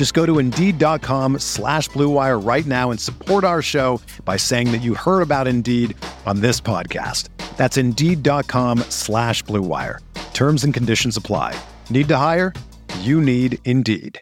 Just go to Indeed.com slash BlueWire right now and support our show by saying that you heard about Indeed on this podcast. That's Indeed.com slash BlueWire. Terms and conditions apply. Need to hire? You need Indeed.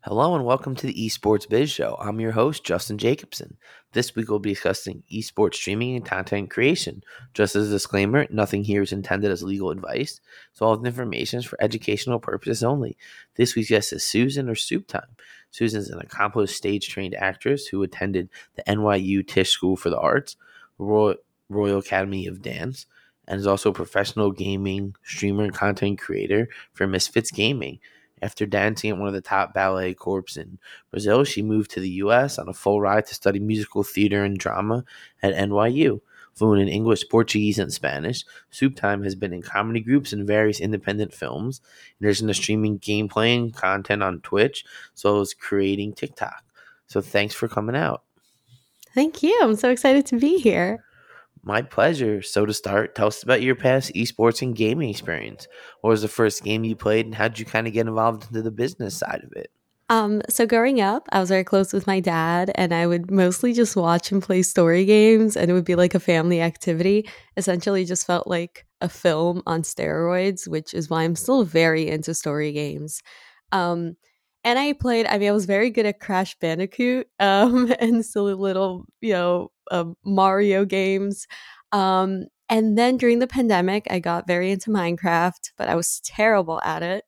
Hello and welcome to the Esports Biz Show. I'm your host, Justin Jacobson. This week we'll be discussing esports streaming and content creation. Just as a disclaimer, nothing here is intended as legal advice, so all the information is for educational purposes only. This week's guest is Susan or Soup Time. Susan is an accomplished stage trained actress who attended the NYU Tisch School for the Arts, Royal, Royal Academy of Dance, and is also a professional gaming streamer and content creator for Misfits Gaming. After dancing at one of the top ballet corps in Brazil, she moved to the U.S. on a full ride to study musical theater and drama at NYU. Fluent in English, Portuguese, and Spanish, Soup Time has been in comedy groups and various independent films. In to streaming game playing content on Twitch, as well as creating TikTok. So thanks for coming out. Thank you. I'm so excited to be here. My pleasure. So to start, tell us about your past esports and gaming experience. What was the first game you played, and how did you kind of get involved into the business side of it? Um, so growing up, I was very close with my dad, and I would mostly just watch him play story games, and it would be like a family activity. Essentially, just felt like a film on steroids, which is why I'm still very into story games. Um, and I played. I mean, I was very good at Crash Bandicoot um, and silly little, you know, uh, Mario games. Um, and then during the pandemic, I got very into Minecraft, but I was terrible at it.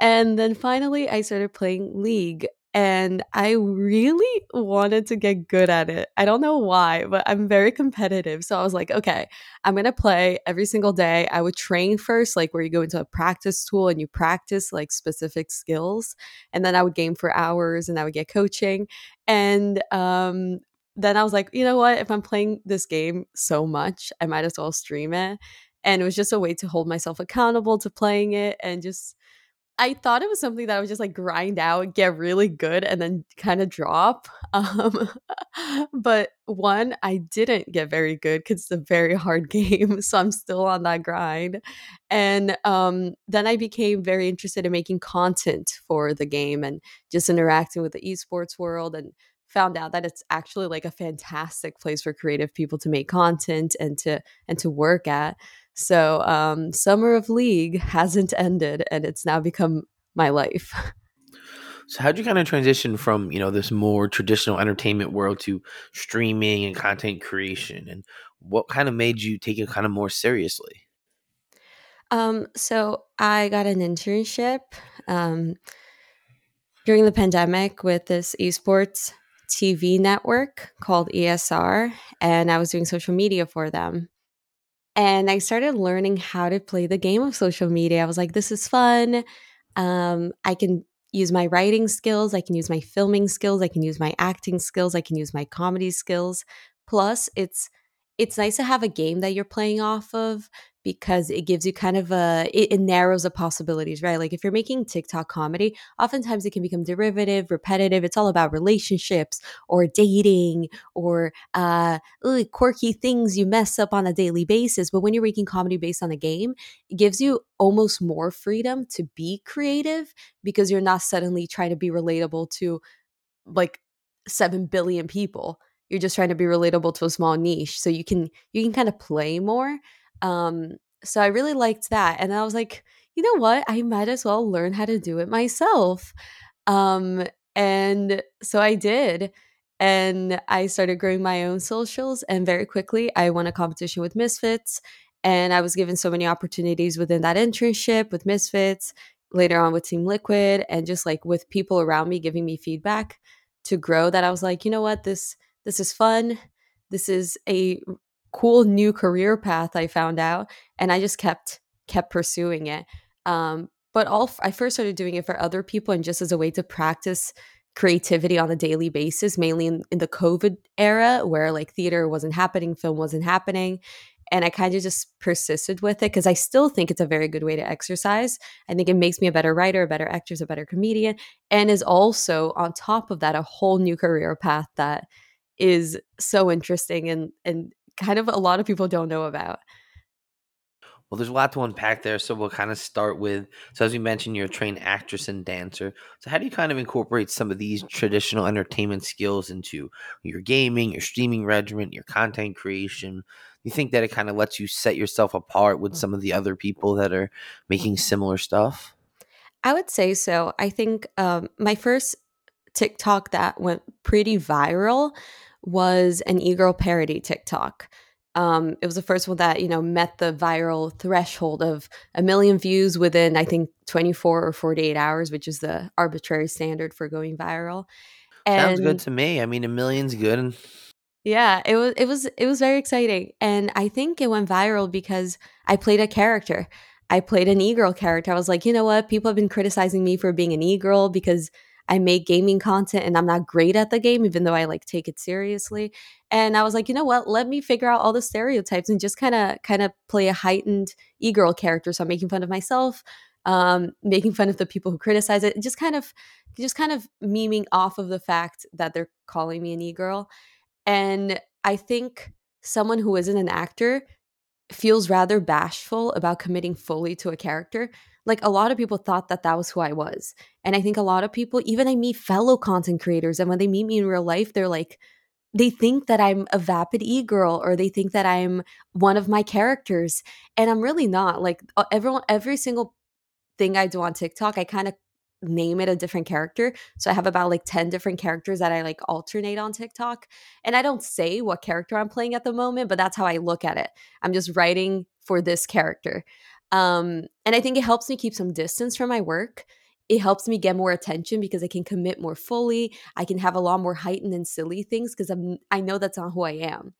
And then finally, I started playing League, and I really wanted to get good at it. I don't know why, but I'm very competitive. So I was like, okay, I'm going to play every single day. I would train first, like where you go into a practice tool and you practice like specific skills. And then I would game for hours and I would get coaching. And um, then I was like, you know what? If I'm playing this game so much, I might as well stream it. And it was just a way to hold myself accountable to playing it and just I thought it was something that I would just like grind out, get really good, and then kind of drop. Um, but one, I didn't get very good because it's a very hard game. So I'm still on that grind. And um, then I became very interested in making content for the game and just interacting with the esports world and found out that it's actually like a fantastic place for creative people to make content and to and to work at. So um, summer of league hasn't ended, and it's now become my life. So how'd you kind of transition from you know this more traditional entertainment world to streaming and content creation, and what kind of made you take it kind of more seriously? Um, so I got an internship um, during the pandemic with this esports TV network called ESR, and I was doing social media for them. And I started learning how to play the game of social media. I was like, this is fun. Um, I can use my writing skills, I can use my filming skills, I can use my acting skills, I can use my comedy skills. Plus, it's it's nice to have a game that you're playing off of because it gives you kind of a it, it, narrows the possibilities right? Like if you're making tiktok comedy oftentimes it can become derivative repetitive. It's all about relationships or dating or uh quirky things you mess up on a daily basis. But when you're making comedy based on a game it gives you almost more freedom to be creative because you're not suddenly trying to be relatable to like 7 billion people. You're just trying to be relatable to a small niche. So you can you can kind of play more um, so I really liked that. And I was like, you know what? I might as well learn how to do it myself. Um, and so I did. and I started growing my own socials. And very quickly, I won a competition with Misfits. And I was given so many opportunities within that internship with Misfits, later on with Team Liquid, and just like with people around me giving me feedback to grow that I was like, you know what, this this is fun. This is a cool new career path I found out. And I just kept kept pursuing it. Um, but all I first started doing it for other people and just as a way to practice creativity on a daily basis, mainly in, in the COVID era where like theater wasn't happening, film wasn't happening. And I kind of just persisted with it because I still think it's a very good way to exercise. I think it makes me a better writer, a better actor, a better comedian, and is also on top of that a whole new career path that is so interesting and and kind of a lot of people don't know about. Well, there's a lot to unpack there, so we'll kind of start with. So, as we mentioned, you're a trained actress and dancer. So, how do you kind of incorporate some of these traditional entertainment skills into your gaming, your streaming regimen, your content creation? You think that it kind of lets you set yourself apart with some of the other people that are making similar stuff? I would say so. I think um, my first TikTok that went pretty viral was an e-girl parody TikTok. Um, it was the first one that you know met the viral threshold of a million views within I think 24 or 48 hours, which is the arbitrary standard for going viral. And Sounds good to me. I mean, a million's good. Yeah, it was it was it was very exciting, and I think it went viral because I played a character. I played an e-girl character. I was like, you know what? People have been criticizing me for being an e-girl because I make gaming content and I'm not great at the game, even though I like take it seriously. And I was like, you know what? Let me figure out all the stereotypes and just kind of kind of play a heightened e-girl character. So I'm making fun of myself, um, making fun of the people who criticize it, just kind of just kind of memeing off of the fact that they're calling me an e-girl. And I think someone who isn't an actor feels rather bashful about committing fully to a character like a lot of people thought that that was who I was. And I think a lot of people, even I meet fellow content creators, and when they meet me in real life, they're like, they think that I'm a vapid e girl or they think that I'm one of my characters. And I'm really not. Like uh, everyone, every single thing I do on TikTok, I kind of name it a different character. So I have about like 10 different characters that I like alternate on TikTok. And I don't say what character I'm playing at the moment, but that's how I look at it. I'm just writing for this character. Um, and I think it helps me keep some distance from my work. It helps me get more attention because I can commit more fully. I can have a lot more heightened and silly things because I'm I know that's not who I am.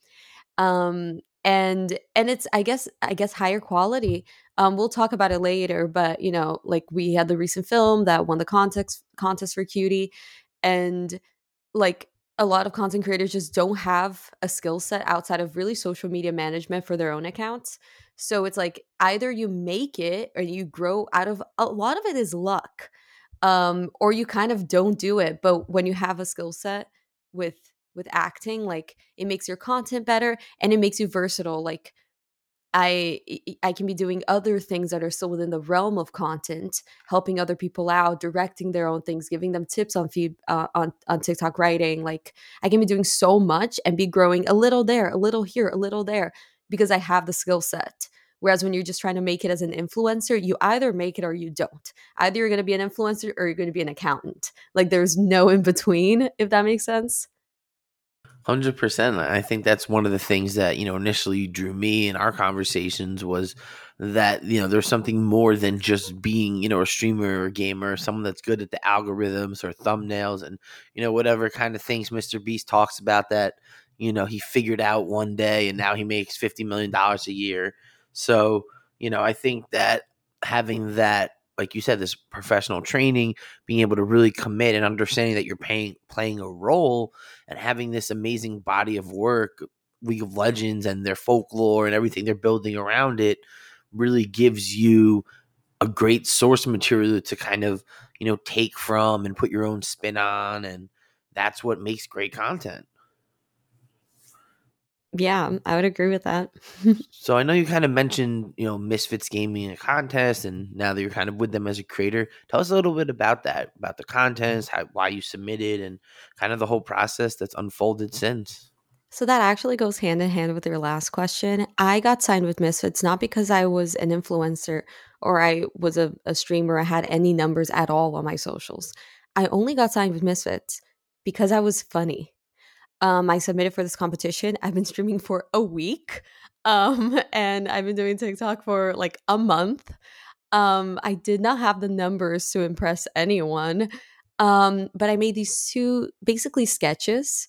Um, and and it's I guess I guess higher quality. Um, we'll talk about it later, but you know, like we had the recent film that won the contest contest for cutie, and like a lot of content creators just don't have a skill set outside of really social media management for their own accounts. So it's like either you make it or you grow out of a lot of it is luck. Um, or you kind of don't do it. But when you have a skill set with with acting, like it makes your content better and it makes you versatile. Like I I can be doing other things that are still within the realm of content, helping other people out, directing their own things, giving them tips on feed uh, on on TikTok writing. Like I can be doing so much and be growing a little there, a little here, a little there because I have the skill set. Whereas when you're just trying to make it as an influencer, you either make it or you don't. Either you're going to be an influencer or you're going to be an accountant. Like there's no in between, if that makes sense. Hundred percent. I think that's one of the things that you know initially drew me in our conversations was that you know there's something more than just being you know a streamer or a gamer, someone that's good at the algorithms or thumbnails and you know whatever kind of things Mr. Beast talks about that you know he figured out one day and now he makes fifty million dollars a year. So you know I think that having that like you said, this professional training, being able to really commit and understanding that you're paying playing a role and having this amazing body of work, League of Legends and their folklore and everything they're building around it really gives you a great source of material to kind of, you know, take from and put your own spin on and that's what makes great content. Yeah, I would agree with that. so I know you kind of mentioned, you know, Misfits Gaming a contest, and now that you're kind of with them as a creator, tell us a little bit about that, about the mm-hmm. contest, how, why you submitted, and kind of the whole process that's unfolded since. So that actually goes hand in hand with your last question. I got signed with Misfits not because I was an influencer or I was a, a streamer, I had any numbers at all on my socials. I only got signed with Misfits because I was funny. Um, I submitted for this competition. I've been streaming for a week. Um, and I've been doing TikTok for like a month. Um, I did not have the numbers to impress anyone. Um, but I made these two basically sketches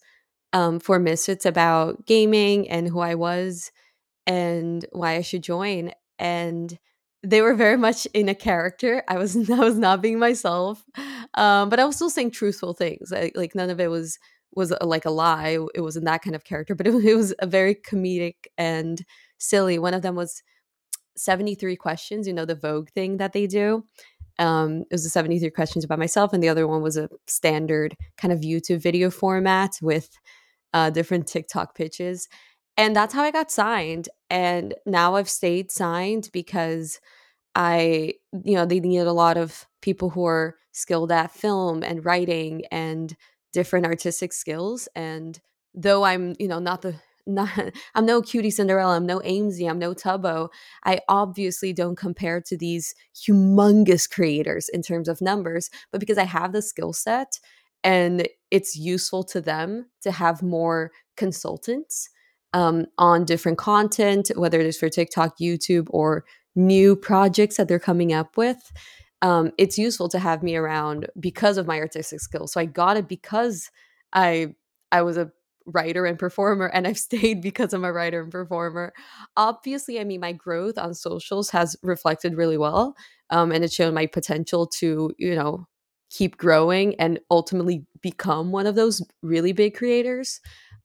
um, for Misfits about gaming and who I was and why I should join. And they were very much in a character. I was I was not being myself, um, but I was still saying truthful things. I, like none of it was was a, like a lie. It wasn't that kind of character, but it, it was a very comedic and silly. One of them was 73 questions, you know, the Vogue thing that they do. Um, it was the 73 questions about myself, and the other one was a standard kind of YouTube video format with uh, different TikTok pitches. And that's how I got signed. And now I've stayed signed because I, you know, they need a lot of people who are skilled at film and writing and different artistic skills. And though I'm, you know, not the not I'm no QTCinderella, I'm no Amesy, I'm no Tubbo. I obviously don't compare to these humongous creators in terms of numbers, but because I have the skill set and it's useful to them to have more consultants um, on different content, whether it is for TikTok, YouTube, or new projects that they're coming up with. Um, it's useful to have me around because of my artistic skills. So I got it because I I was a writer and performer and I've stayed because I'm a writer and performer. Obviously, I mean my growth on socials has reflected really well. Um, and it's shown my potential to, you know, keep growing and ultimately become one of those really big creators.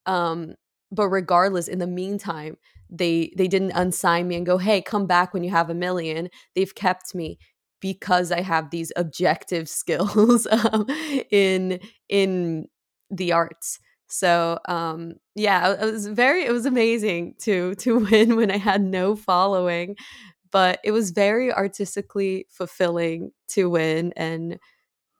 Um, but regardless, in the meantime, they they didn't unsign me and go, "Hey, come back when you have a million. They've kept me because I have these objective skills um, in in the arts. So um, yeah, it was very it was amazing to to win when I had no following, but it was very artistically fulfilling to win and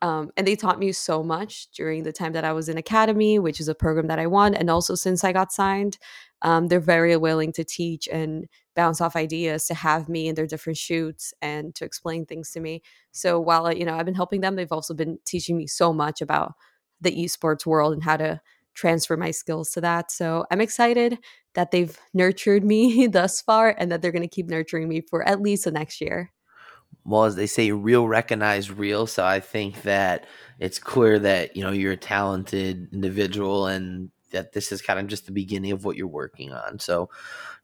um, and they taught me so much during the time that I was in academy, which is a program that I won, and also since I got signed, um, they're very willing to teach and bounce off ideas to have me in their different shoots and to explain things to me. So while you know I've been helping them, they've also been teaching me so much about the esports world and how to transfer my skills to that. So I'm excited that they've nurtured me thus far and that they're going to keep nurturing me for at least the next year well, as they say, real recognize real. So I think that it's clear that you know you're a talented individual, and that this is kind of just the beginning of what you're working on. So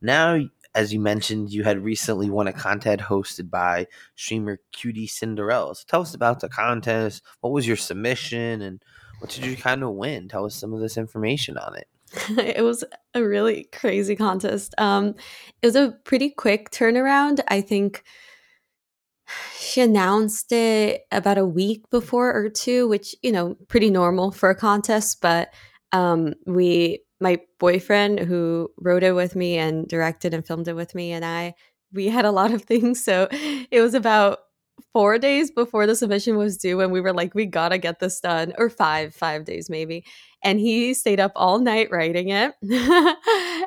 now, as you mentioned, you had recently won a contest hosted by streamer QTCinderella. So tell us about the contest. What was your submission, and what did you kind of win? Tell us some of this information on it. it was a really crazy contest. Um, it was a pretty quick turnaround. I think she announced it about a week before or two, which, you know, pretty normal for a contest. But um, we, my boyfriend who wrote it with me and directed and filmed it with me, and I, we had a lot of things. So it was about four days before the submission was due and we were like we gotta get this done or five five days maybe. And he stayed up all night writing it.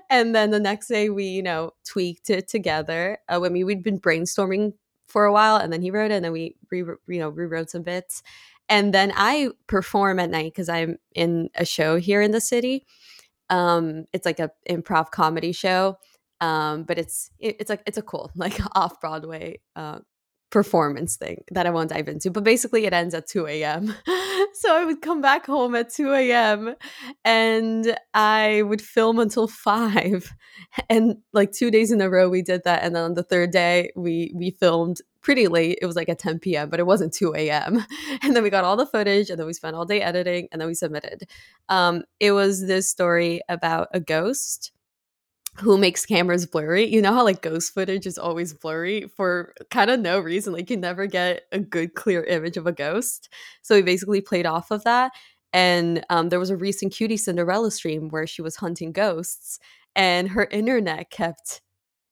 And then the next day we you know tweaked it together. Uh, when we we'd been brainstorming for a while and then he wrote it and then we re, you know rewrote some bits and then i perform at night because i'm in a show here in the city um it's like a improv comedy show um but it's it, it's like it's a cool like off broadway uh performance thing that I won't dive into. But basically, it ends at 2 a.m. so I would come back home at 2 a.m. and I would film until 5. And like two days in a row, we did that. And then on the third day, we we filmed pretty late. It was like at 10 p.m., but it wasn't 2 a.m. And then we got all the footage and then we spent all day editing and then we submitted. Um, it was this story about a ghost who makes cameras blurry. You know how like ghost footage is always blurry for kind of no reason. Like you never get a good clear image of a ghost. So we basically played off of that. And um, there was a recent QTCinderella stream where she was hunting ghosts, and her internet kept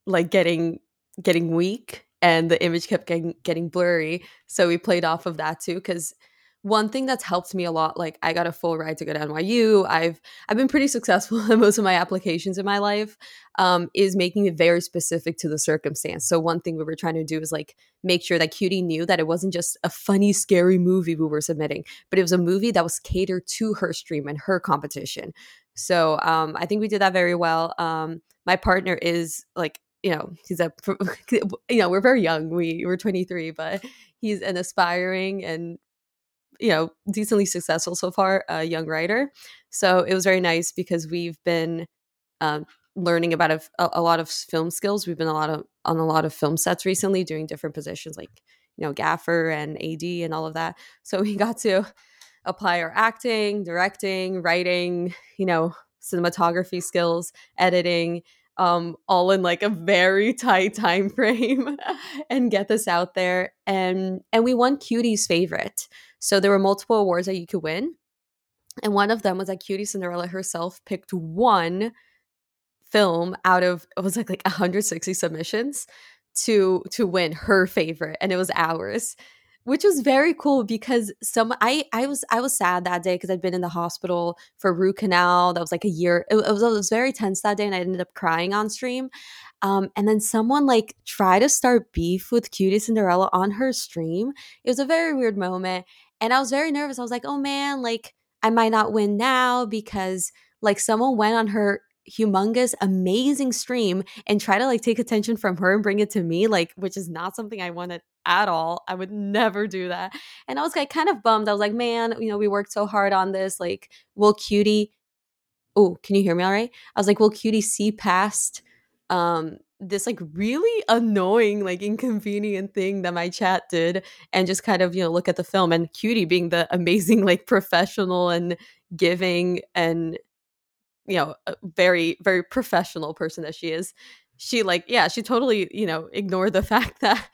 like getting getting weak, and the image kept getting getting blurry. So we played off of that too, because one thing that's helped me a lot like i got a full ride to go to nyu i've i've been pretty successful in most of my applications in my life um, is making it very specific to the circumstance so one thing we were trying to do is like make sure that cutie knew that it wasn't just a funny scary movie we were submitting but it was a movie that was catered to her stream and her competition So um, I think we did that very well. Um, my partner is like, you know, he's a, you know, we're very young. We we're 23, but he's an aspiring and you know decently successful so far uh, young writer so it was very nice because we've been um, learning about a, a, lot of film skills we've been a lot of on a lot of film sets recently doing different positions like you know gaffer and ad and all of that so we got to apply our acting directing writing you know cinematography skills editing um, all in like a very tight time frame and get this out there and and we won cutie's favorite. So there were multiple awards that you could win and one of them was that QTCinderella herself picked one film out of it was like like 160 submissions to to win her favorite and it was ours which was very cool because some I I was I was sad that day because I'd been in the hospital for root canal. That was like a year. It, it, was, it was very tense that day, and I ended up crying on stream. Um, and then someone like tried to start beef with QTCinderella on her stream. It was a very weird moment, and I was very nervous. I was like, oh man, like I might not win now because like someone went on her humongous amazing stream and try to like take attention from her and bring it to me like which is not something i wanted at all i would never do that. And i was like kind of bummed i was like man you know we worked so hard on this like will cutie oh can you hear me all right? I was like will cutie see past um this like really annoying like inconvenient thing that my chat did and just kind of you know look at the film? And cutie being the amazing like professional and giving and you know very very professional person that she is she like yeah she totally you know ignored the fact that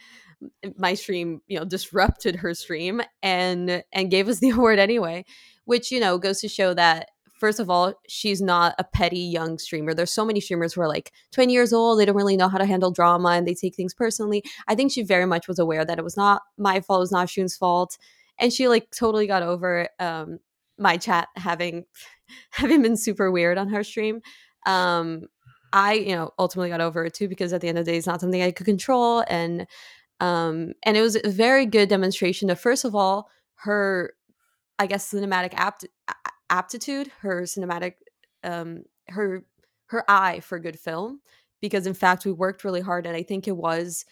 my stream you know disrupted her stream and and gave us the award anyway which you know goes to show that first of all she's not a petty young streamer there's so many streamers who are like 20 years old they don't really know how to handle drama and they take things personally i think she very much was aware that it was not my fault it was not shun's fault and she like totally got over um my chat having having been super weird on her stream. Um, I, you know, ultimately got over it too because at the end of the day, it's not something I could control, and um, and it was a very good demonstration of first of all her, I guess, cinematic apt- aptitude, her cinematic, um, her her eye for good film, because in fact we worked really hard, and I think it was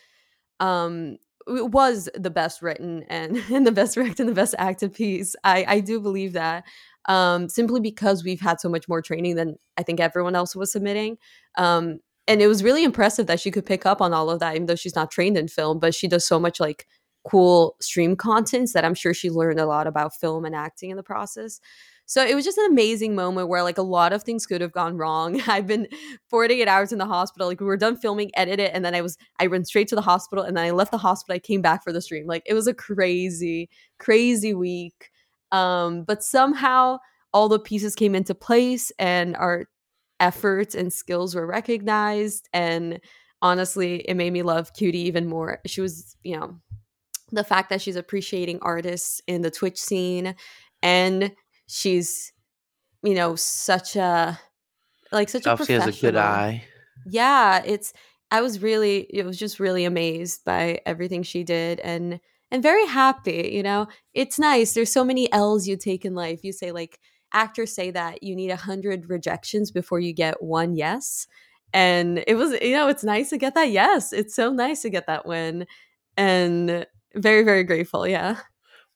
um it was the best written and, and the best directed and the best acted piece. I, I do believe that um, simply because we've had so much more training than I think everyone else was submitting. Um, and it was really impressive that she could pick up on all of that, even though she's not trained in film, but she does so much like cool stream contents that I'm sure she learned a lot about film and acting in the process. So it was just an amazing moment where like a lot of things could have gone wrong. I've been 48 hours in the hospital. Like we were done filming, edit it, and then I was I went straight to the hospital and then I left the hospital. I came back for the stream. Like it was a crazy, crazy week. Um, but somehow all the pieces came into place and our efforts and skills were recognized. And honestly, it made me love Cutie even more. She was, you know, the fact that she's appreciating artists in the Twitch scene and she's you know such a like such a she has a good eye yeah it's i was really it was just really amazed by everything she did and and very happy you know it's nice there's so many l's you take in life you say like actors say that you need a hundred rejections before you get one yes and it was you know it's nice to get that yes it's so nice to get that win and very very grateful yeah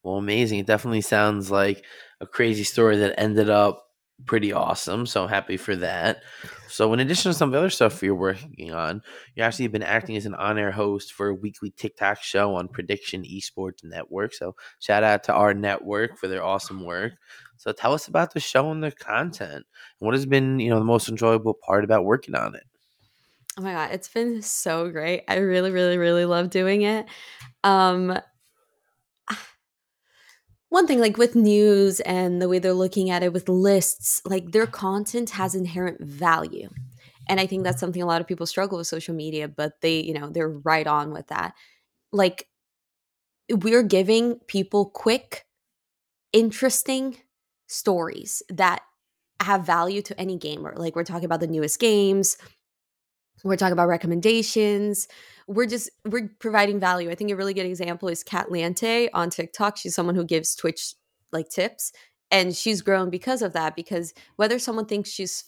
well amazing it definitely sounds like a crazy story that ended up pretty awesome. So happy for that. So, in addition to some of the other stuff you're working on, you actually have been acting as an on air host for a weekly TikTok show on Prediction Esports Network. So, shout out to our network for their awesome work. So, tell us about the show and the content. What has been, you know, the most enjoyable part about working on it? Oh my God, it's been so great. I really, really, really love doing it. Um, one thing like with news and the way they're looking at it with lists like their content has inherent value and i think that's something a lot of people struggle with social media but they you know they're right on with that like we're giving people quick interesting stories that have value to any gamer like we're talking about the newest games we're talking about recommendations we're just we're providing value. I think a really good example is Kat Lante on TikTok. She's someone who gives Twitch like tips. and she's grown because of that because whether someone thinks she's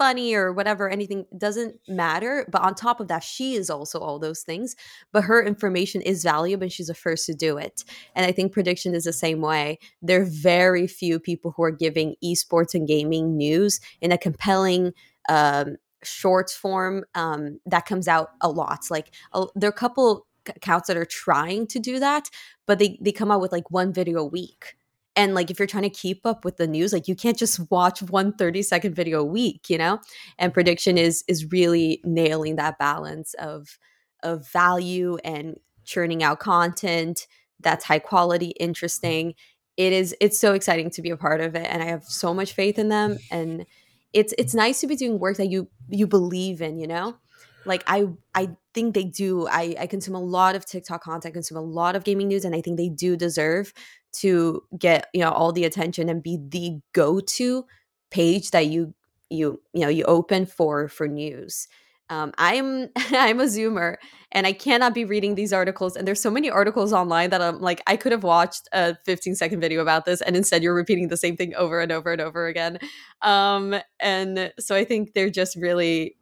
funny or whatever anything doesn't matter but on top of that she is also all those things but her information is valuable and she's the first to do it and i think prediction is the same way. There are very few people who are giving esports and gaming news in a compelling um, short form um, that comes out a lot like uh, there are a couple accounts that are trying to do that but they they come out with like one video a week and like if you're trying to keep up with the news like you can't just watch one 30 second video a week you know? And prediction is is really nailing that balance of of value and churning out content that's high quality interesting. It is it's so exciting to be a part of it and i have so much faith in them and it's it's nice to be doing work that you you believe in you know like i i think they do i i consume a lot of tiktok content consume a lot of gaming news and i think they do deserve to get you know all the attention and be the go-to page that you you you know you open for for news. Um, i'm i'm a zoomer and i cannot be reading these articles and there's so many articles online that i'm like i could have watched a 15 second video about this and instead you're repeating the same thing over and over and over again. Um, and so i think they're just really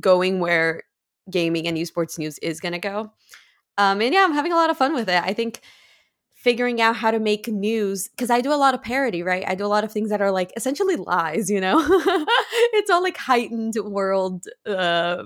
going where gaming and esports news is going to go um, and yeah i'm having a lot of fun with it i think figuring out how to make news because I do a lot of parody, right? I do a lot of things that are like essentially lies, you know? it's all like heightened world, uh,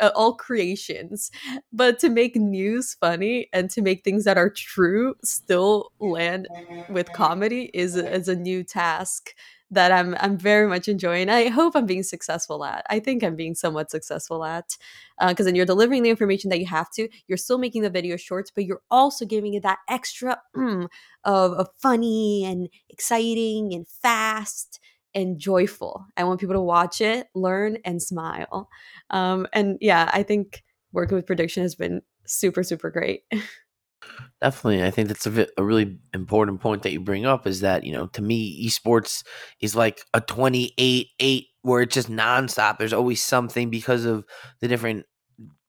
uh, all creations. But to make news funny and to make things that are true still land with comedy is, is a new task that I'm I'm very much enjoying. I hope I'm being successful at. I think I'm being somewhat successful at because uh, then you're delivering the information that you have to. You're still making the video shorts, but you're also giving it that extra mm, of, of funny and exciting and fast and joyful. I want people to watch it, learn, and smile. Um, and yeah, I think working with prediction has been super super great. Definitely, I think that's a, a really important point that you bring up. Is that you know, to me, esports is like a twenty-eight eight where it's just nonstop. There's always something because of the different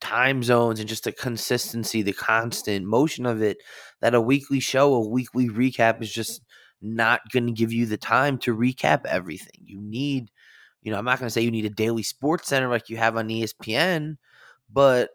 time zones and just the consistency, the constant motion of it. That a weekly show, a weekly recap is just not going to give you the time to recap everything. You need, you know, I'm not going to say you need a daily sports center like you have on ESPN, but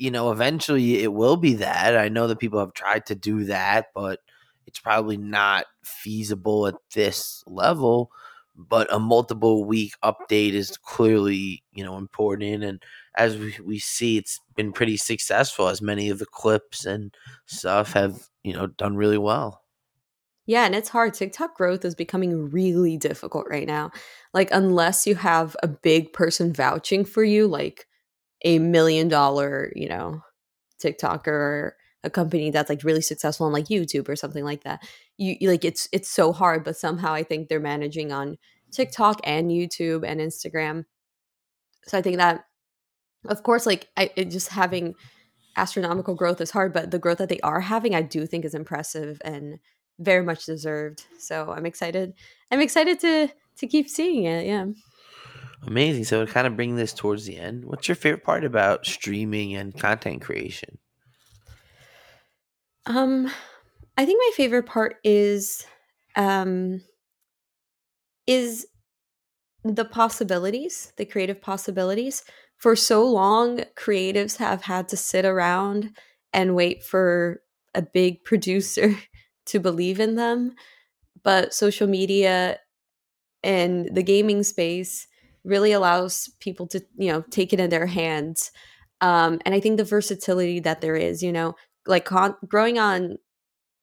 you know, eventually it will be that. I know that people have tried to do that, but it's probably not feasible at this level. But a multiple week update is clearly, you know, important. And as we, we see, it's been pretty successful as many of the clips and stuff have, you know, done really well. Yeah, and it's hard. TikTok growth is becoming really difficult right now. Like, unless you have a big person vouching for you, like a million dollar, you know, TikToker or a company that's like really successful on like YouTube or something like that. You, you like it's it's so hard, but somehow I think they're managing on TikTok and YouTube and Instagram. So I think that of course like I just having astronomical growth is hard, but the growth that they are having I do think is impressive and very much deserved. So I'm excited. I'm excited to to keep seeing it. Yeah. Amazing. So to kind of bring this towards the end, what's your favorite part about streaming and content creation? Um, I think my favorite part is um is the possibilities, the creative possibilities. For so long, creatives have had to sit around and wait for a big producer to believe in them. But social media and the gaming space really allows people to you know take it in their hands um and i think the versatility that there is you know like con- growing on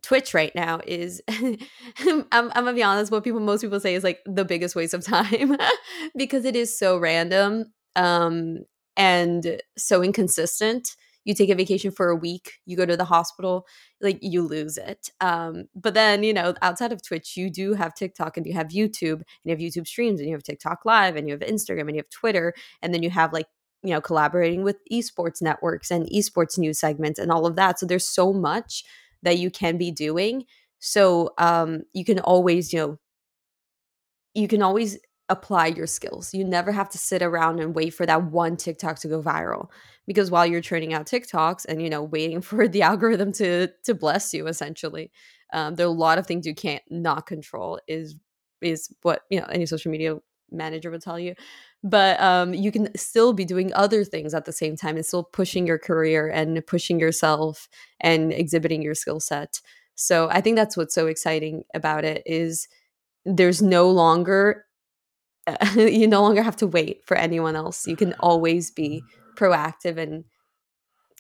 twitch right now is I'm, I'm gonna be honest what people most people say is like the biggest waste of time because it is so random um and so inconsistent you take a vacation for a week, you go to the hospital, like you lose it. Um, but then, you know, outside of Twitch, you do have TikTok and you have YouTube and you have YouTube streams and you have TikTok Live and you have Instagram and you have Twitter. And then you have like, you know, collaborating with esports networks and esports news segments and all of that. So there's so much that you can be doing. So um, you can always, you know, you can always apply your skills. You never have to sit around and wait for that one TikTok to go viral because while you're churning out TikToks and you know waiting for the algorithm to to bless you essentially, um, there are a lot of things you can't not control. Is is what you know any social media manager would tell you but um, you can still be doing other things at the same time and still pushing your career and pushing yourself and exhibiting your skill set so i think that's what's so exciting about it is there's no longer you no longer have to wait for anyone else you can always be proactive and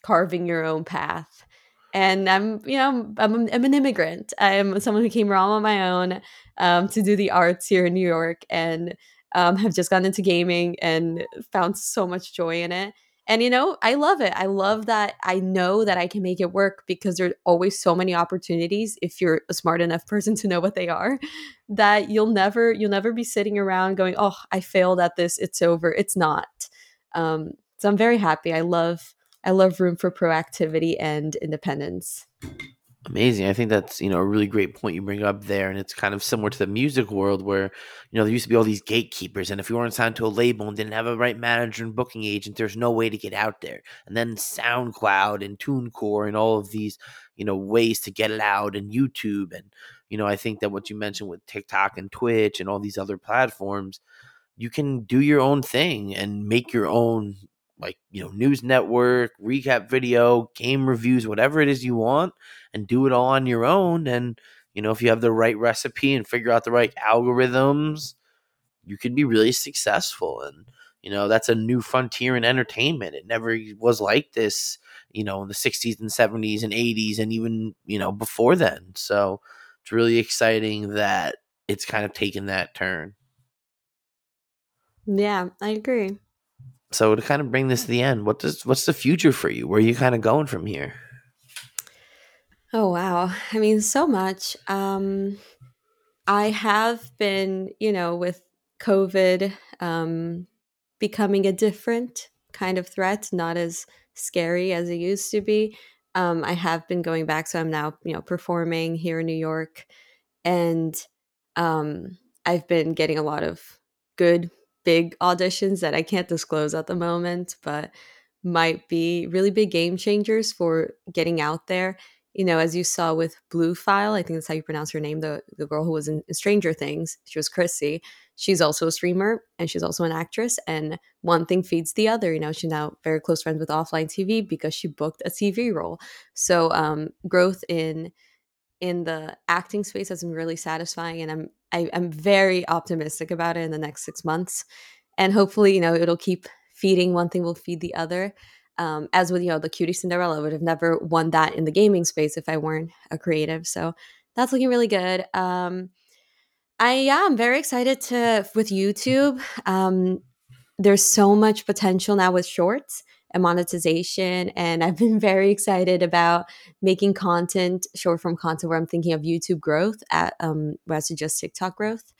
carving your own path and I'm, you know, I'm, I'm an immigrant. I'm someone who came around on my own um, to do the arts here in New York, and um, have just gotten into gaming and found so much joy in it. And you know, I love it. I love that I know that I can make it work because there's always so many opportunities if you're a smart enough person to know what they are that you'll never you'll never be sitting around going, "Oh, I failed at this. It's over." It's not. Um, so I'm very happy. I love I love room for proactivity and independence. Amazing. I think that's, you know, a really great point you bring up there. And it's kind of similar to the music world where, you know, there used to be all these gatekeepers. And if you weren't signed to a label and didn't have a right manager and booking agent, there's no way to get out there. And then SoundCloud and TuneCore and all of these, you know, ways to get it out and YouTube. And, you know, I think that what you mentioned with TikTok and Twitch and all these other platforms, you can do your own thing and make your own like you know news network recap video game reviews whatever it is you want and do it all on your own and you know if you have the right recipe and figure out the right algorithms you could be really successful and you know that's a new frontier in entertainment. It never was like this you know in the 60s and 70s and 80s and even you know before then. So it's really exciting that it's kind of taken that turn. Yeah i agree so to kind of bring this to the end, what does what's the future for you? Where are you kind of going from here? Oh wow. I mean so much. Um I have been, you know, with COVID um becoming a different kind of threat, not as scary as it used to be. Um I have been going back so I'm now, you know, performing here in New York and um I've been getting a lot of good big auditions that I can't disclose at the moment, but might be really big game changers for getting out there. You know, as you saw with Blue File, I think that's how you pronounce her name, the, the girl who was in Stranger Things. She was Chrissy. She's also a streamer and she's also an actress. And one thing feeds the other. You know, she's now very close friends with OfflineTV because she booked a TV role. So um, growth in in the acting space has been really satisfying and I'm I, I'm very optimistic about it in the next six months. And hopefully, you know, it'll keep feeding one thing will feed the other. Um, as with, you know, the QTCinderella, would have never won that in the gaming space if I weren't a creative. So that's looking really good. Um, I yeah, I'm very excited to with YouTube. Um, there's so much potential now with shorts and monetization. And I've been very excited about making content, short form content, where I'm thinking of YouTube growth at um, as to just TikTok growth,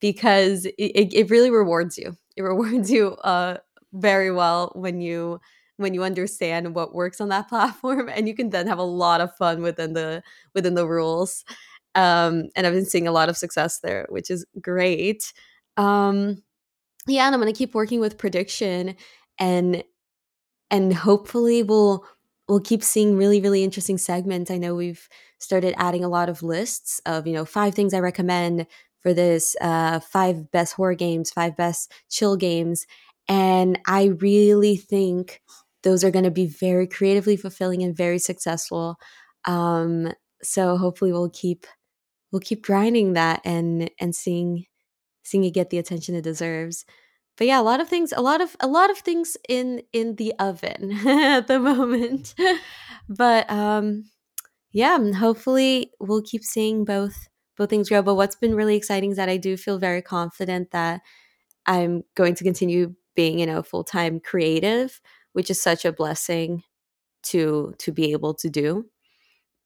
because it, it really rewards you. It rewards you uh, very well when you when you understand what works on that platform, and you can then have a lot of fun within the within the rules. Um, and I've been seeing a lot of success there, which is great. Um, yeah, and I'm going to keep working with prediction and and hopefully we'll we'll keep seeing really really interesting segments. I know we've started adding a lot of lists of you know five things i recommend for this uh, five best horror games five best chill games and i really think those are going to be very creatively fulfilling and very successful. Um, so hopefully we'll keep we'll keep grinding that and and seeing seeing it get the attention it deserves but yeah, a lot of things, a lot of a lot of things in in the oven at the moment. but um yeah, hopefully we'll keep seeing both both things grow. But what's been really exciting is that I do feel very confident that I'm going to continue being, you know, full time creative, which is such a blessing to to be able to do.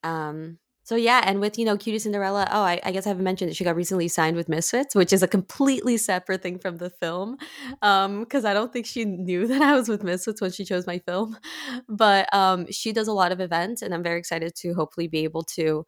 Um, so yeah, and with you know QTCinderella, oh, I, I, guess I haven't mentioned that she got recently signed with Misfits, which is a completely separate thing from the film, because um, I don't think she knew that I was with Misfits when she chose my film. But um, she does a lot of events, and I'm very excited to hopefully be able to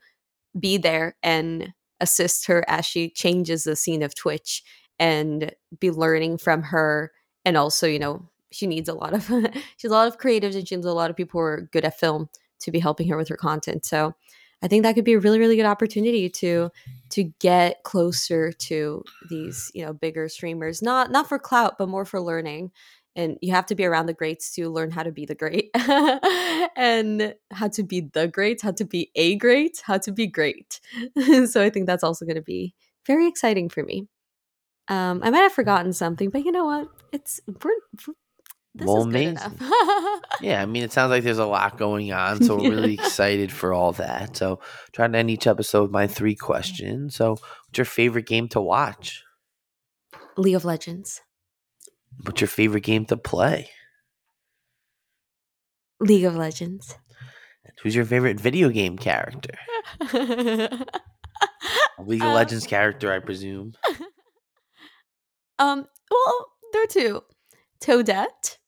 be there and assist her as she changes the scene of Twitch and be learning from her, and also you know she needs a lot of she's a lot of creatives and she needs a lot of people who are good at film to be helping her with her content. So I think that could be a really, really good opportunity to to get closer to these, you know, bigger streamers. Not not for clout, but more for learning. And you have to be around the greats to learn how to be the great and how to be the great, how to be a great, how to be great. so I think that's also going to be very exciting for me. Um, I might have forgotten something, but you know what? It's we're, this well, amazing. yeah, I mean, it sounds like there's a lot going on, so we're really excited for all that. So, trying to end each episode with my three questions. So, what's your favorite game to watch? League of Legends. What's your favorite game to play? League of Legends. Who's your favorite video game character? League of um, Legends character, I presume. Um, well, there are two. Toadette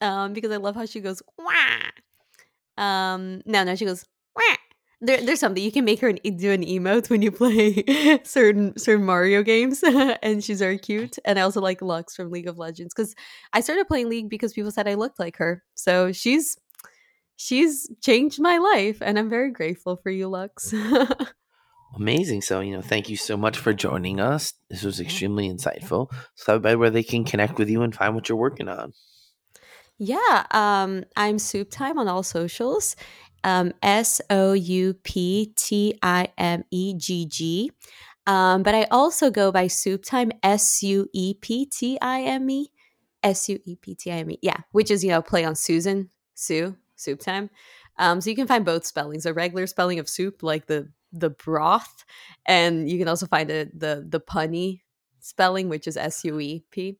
um, because I love how she goes wah. Um, no, no, she goes wah. There, there's something you can make her an, do an emote when you play certain certain Mario games, and she's very cute. And I also like Lux from League of Legends because I started playing League because people said I looked like her. So she's she's changed my life, and I'm very grateful for you, Lux. Amazing. So, you know, thank you so much for joining us. This was extremely insightful. So, everybody, where they can connect with you and find what you're working on. Yeah, um, I'm Soup Time on all socials. Um, S O U P T I M E G G. Um, but I also go by Soup Time, S U E P T I M E, S U E P T I M E. Yeah, which is, you know, play on Susan, Sue, Soup Time. Um, so you can find both spellings a regular spelling of soup, like the the broth, and you can also find a, the the punny spelling, which is S U E P.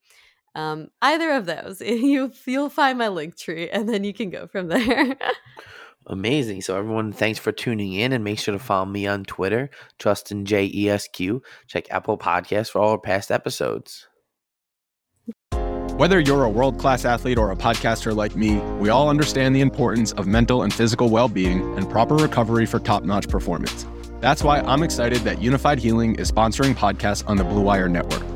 Um, either of those, you you'll find my Linktree, and then you can go from there. Amazing. So everyone, thanks for tuning in, and make sure to follow me on Twitter, Justin J E S Q. Check Apple Podcasts for all our past episodes. Whether you're a world class athlete or a podcaster like me, we all understand the importance of mental and physical well being and proper recovery for top notch performance. That's why I'm excited that Unifyd Healing is sponsoring podcasts on the Blue Wire Network.